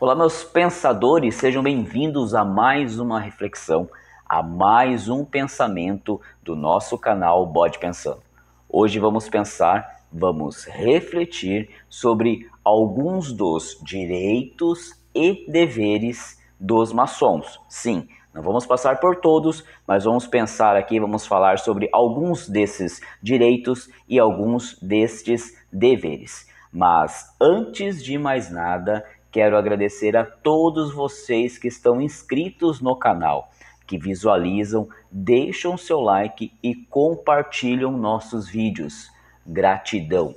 Olá, meus pensadores, sejam bem-vindos a mais uma reflexão, a mais um pensamento do nosso canal Bode Pensando. Hoje vamos pensar, vamos refletir sobre alguns dos direitos e deveres dos maçons. Sim, não vamos passar por todos, mas vamos pensar aqui, vamos falar sobre alguns desses direitos e alguns destes deveres. Mas antes de mais nada, Quero agradecer a todos vocês que estão inscritos no canal, que visualizam, deixam seu like e compartilham nossos vídeos. Gratidão!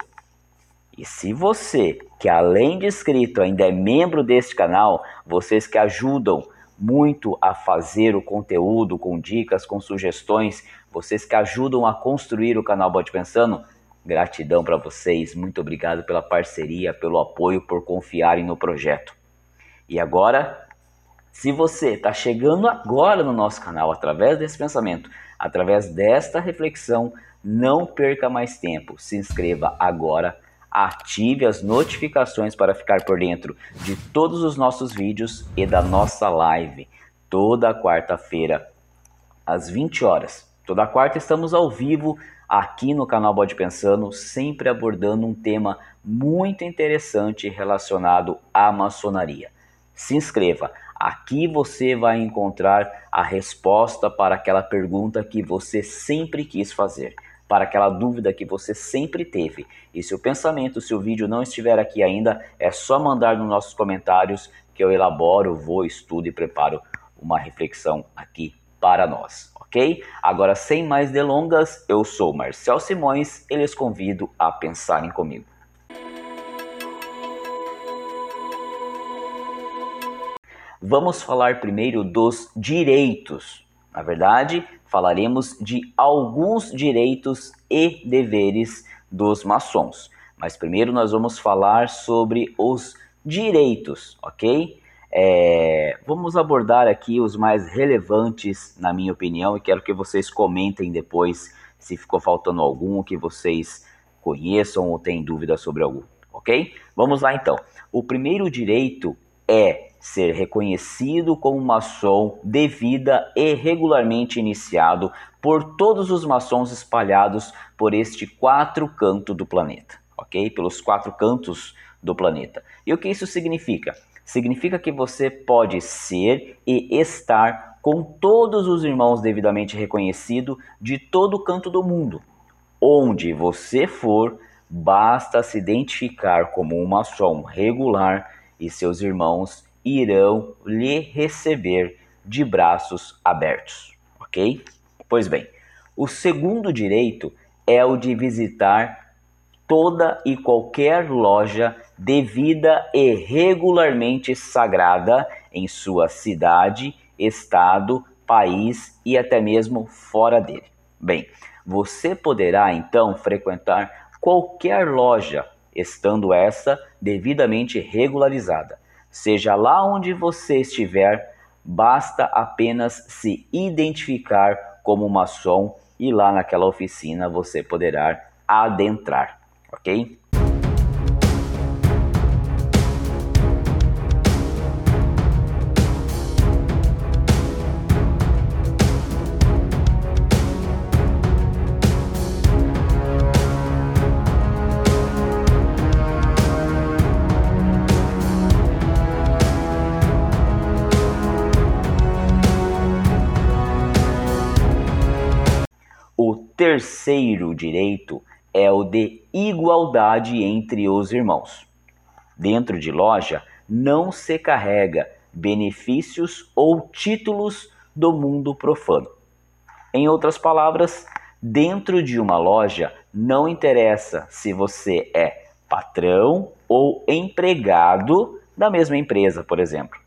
E se você, que além de inscrito ainda é membro deste canal, vocês que ajudam muito a fazer o conteúdo com dicas, com sugestões, vocês que ajudam a construir o canal Bote Pensando, Gratidão para vocês, muito obrigado pela parceria, pelo apoio, por confiarem no projeto. E agora, se você está chegando agora no nosso canal através desse pensamento, através desta reflexão, não perca mais tempo. Se inscreva agora, ative as notificações para ficar por dentro de todos os nossos vídeos e da nossa live toda quarta-feira às 20 horas. Toda quarta estamos ao vivo aqui no canal Bode Pensando, sempre abordando um tema muito interessante relacionado à maçonaria. Se inscreva, aqui você vai encontrar a resposta para aquela pergunta que você sempre quis fazer, para aquela dúvida que você sempre teve. E se o pensamento, se o vídeo não estiver aqui ainda, é só mandar nos nossos comentários que eu elaboro, vou, estudo e preparo uma reflexão aqui para nós ok? Agora, sem mais delongas, eu sou Marcel Simões e lhes convido a pensarem comigo. Vamos falar primeiro dos direitos. Na verdade, falaremos de alguns direitos e deveres dos maçons. Mas primeiro nós vamos falar sobre os direitos, ok? É, vamos abordar aqui os mais relevantes, na minha opinião, e quero que vocês comentem depois se ficou faltando algum que vocês conheçam ou têm dúvida sobre algum, ok? Vamos lá então. O primeiro direito é ser reconhecido como maçom devida e regularmente iniciado por todos os maçons espalhados por este quatro canto do planeta, ok? Pelos quatro cantos do planeta. E o que isso significa? Significa que você pode ser e estar com todos os irmãos devidamente reconhecidos de todo canto do mundo. Onde você for, basta se identificar como um maçom regular e seus irmãos irão lhe receber de braços abertos, ok? Pois bem, o segundo direito é o de visitar toda e qualquer loja devida e regularmente sagrada em sua cidade, estado, país e até mesmo fora dele. Bem, você poderá então frequentar qualquer loja, estando essa devidamente regularizada. Seja lá onde você estiver, basta apenas se identificar como maçom e lá naquela oficina você poderá adentrar, ok? terceiro direito é o de igualdade entre os irmãos. Dentro de loja não se carrega benefícios ou títulos do mundo profano. Em outras palavras, dentro de uma loja não interessa se você é patrão ou empregado da mesma empresa, por exemplo.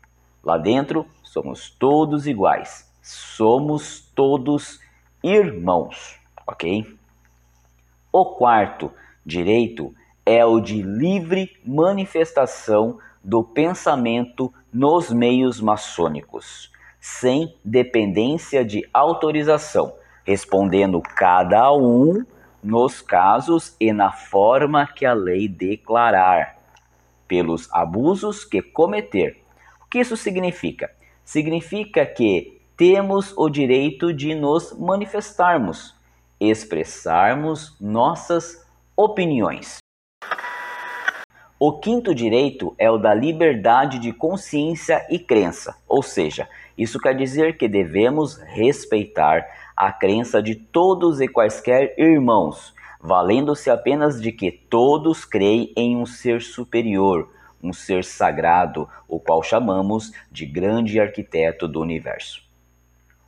Lá dentro somos todos iguais, somos todos irmãos ok? O quarto direito é o de livre manifestação do pensamento nos meios maçônicos, sem dependência de autorização, respondendo cada um nos casos e na forma que a lei declarar, pelos abusos que cometer, que isso significa? Significa que temos o direito de nos manifestarmos, expressarmos nossas opiniões. O quinto direito é o da liberdade de consciência e crença, ou seja, isso quer dizer que devemos respeitar a crença de todos e quaisquer irmãos, valendo-se apenas de que todos creem em um ser superior, um ser sagrado, o qual chamamos de grande arquiteto do universo.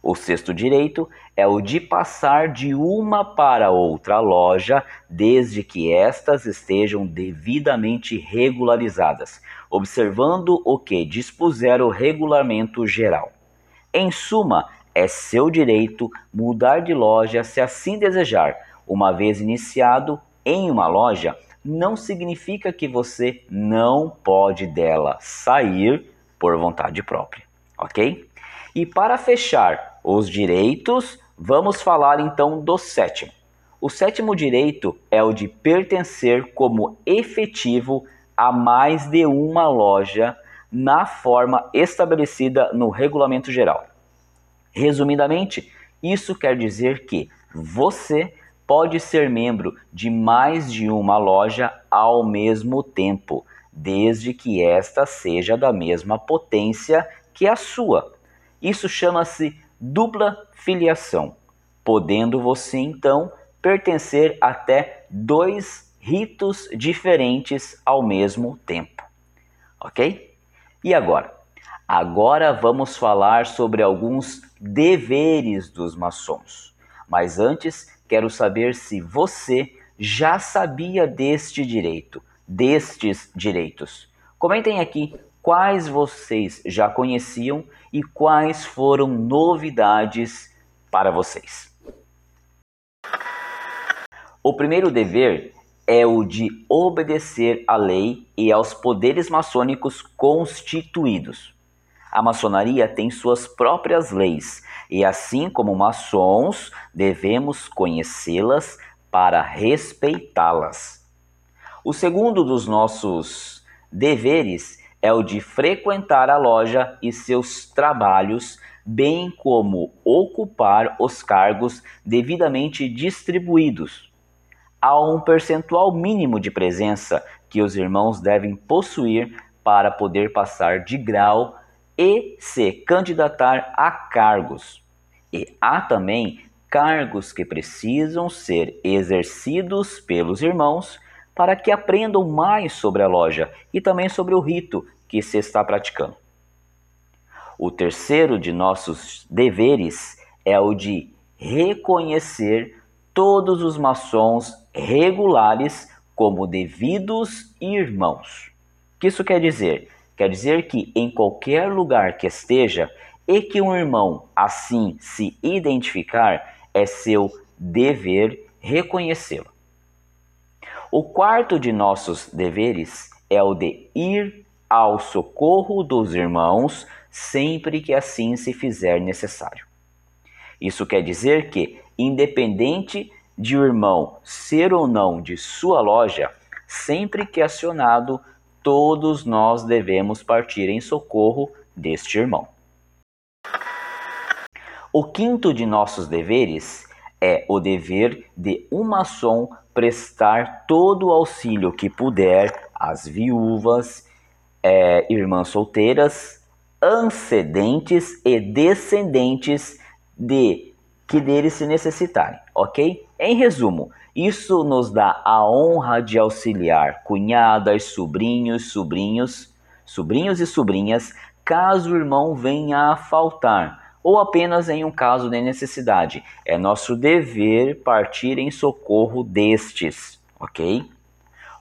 O sexto direito é o de passar de uma para outra loja, desde que estas estejam devidamente regularizadas, observando o que dispuser o regulamento geral. Em suma, é seu direito mudar de loja se assim desejar. Uma vez iniciado em uma loja, não significa que você não pode dela sair por vontade própria, ok? E para fechar os direitos, vamos falar então do sétimo. O sétimo direito é o de pertencer como efetivo a mais de uma loja na forma estabelecida no regulamento geral. Resumidamente, isso quer dizer que você pode ser membro de mais de uma loja ao mesmo tempo, desde que esta seja da mesma potência que a sua. Isso chama-se dupla filiação, podendo você então pertencer até dois ritos diferentes ao mesmo tempo. Ok? E agora? Agora vamos falar sobre alguns deveres dos maçons. Mas antes, quero saber se você já sabia deste direito, destes direitos. Comentem aqui quais vocês já conheciam e quais foram novidades para vocês. O primeiro dever é o de obedecer à lei e aos poderes maçônicos constituídos. A maçonaria tem suas próprias leis e, assim como maçons, devemos conhecê-las para respeitá-las. O segundo dos nossos deveres é o de frequentar a loja e seus trabalhos, bem como ocupar os cargos devidamente distribuídos. Há um percentual mínimo de presença que os irmãos devem possuir para poder passar de grau e se candidatar a cargos. E há também cargos que precisam ser exercidos pelos irmãos para que aprendam mais sobre a loja e também sobre o rito que se está praticando. O terceiro de nossos deveres é o de reconhecer todos os maçons regulares como devidos irmãos. O que isso quer dizer? Quer dizer que em qualquer lugar que esteja e que um irmão assim se identificar, é seu dever reconhecê-lo. O quarto de nossos deveres é o de ir ao socorro dos irmãos sempre que assim se fizer necessário. Isso quer dizer que, independente de o irmão ser ou não de sua loja, sempre que acionado, todos nós devemos partir em socorro deste irmão. O quinto de nossos deveres é o dever de um maçom prestar todo o auxílio que puder às viúvas, é, irmãs solteiras, ancedentes e descendentes de que deles se necessitarem, ok? Em resumo, isso nos dá a honra de auxiliar cunhadas, sobrinhos, sobrinhos, sobrinhos e sobrinhas, caso o irmão venha a faltar ou apenas em um caso de necessidade. É nosso dever partir em socorro destes, ok?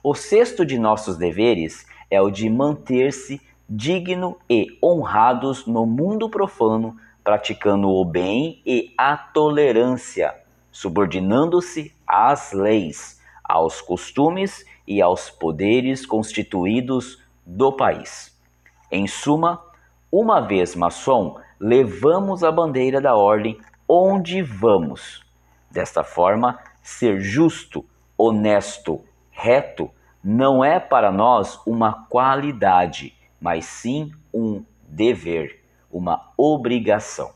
O sexto de nossos deveres é o de manter-se digno e honrados no mundo profano, praticando o bem e a tolerância, subordinando-se às leis, aos costumes e aos poderes constituídos do país. Em suma, uma vez maçom, levamos a bandeira da ordem onde vamos. Desta forma, ser justo, honesto, reto não é para nós uma qualidade, mas sim um dever, uma obrigação.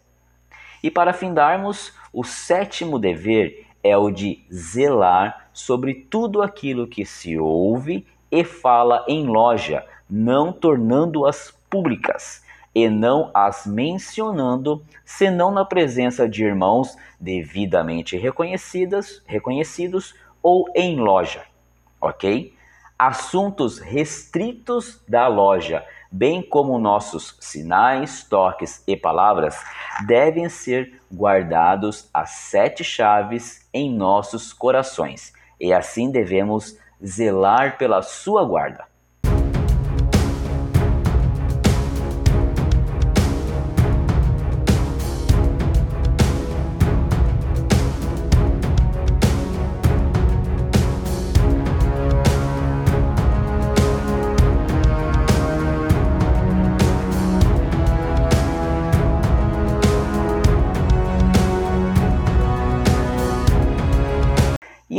E para findarmos, o sétimo dever é o de zelar sobre tudo aquilo que se ouve e fala em loja, não tornando-as públicas e não as mencionando, senão na presença de irmãos devidamente reconhecidas, reconhecidos ou em loja, ok? Assuntos restritos da loja, bem como nossos sinais, toques e palavras, devem ser guardados as sete chaves em nossos corações, e assim devemos zelar pela sua guarda.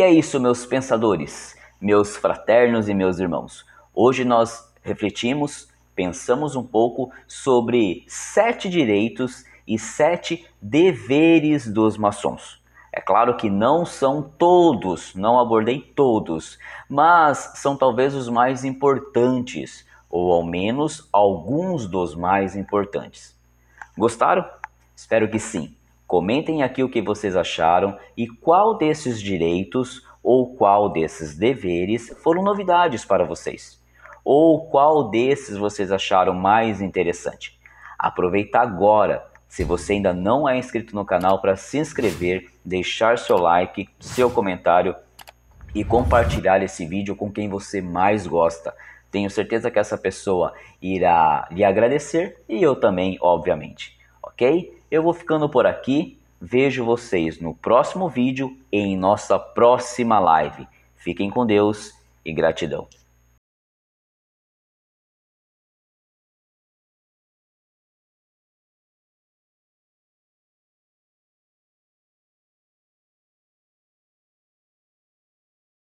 É isso, meus pensadores, meus fraternos e meus irmãos. Hoje nós refletimos, pensamos um pouco sobre sete direitos e sete deveres dos maçons. É claro que não são todos, não abordei todos, mas são talvez os mais importantes, ou ao menos alguns dos mais importantes. Gostaram? Espero que sim. Comentem aqui o que vocês acharam e qual desses direitos ou qual desses deveres foram novidades para vocês. Ou qual desses vocês acharam mais interessante. Aproveita agora, se você ainda não é inscrito no canal, para se inscrever, deixar seu like, seu comentário e compartilhar esse vídeo com quem você mais gosta. Tenho certeza que essa pessoa irá lhe agradecer e eu também, obviamente. Ok? Eu vou ficando por aqui. Vejo vocês no próximo vídeo e em nossa próxima live. Fiquem com Deus e gratidão.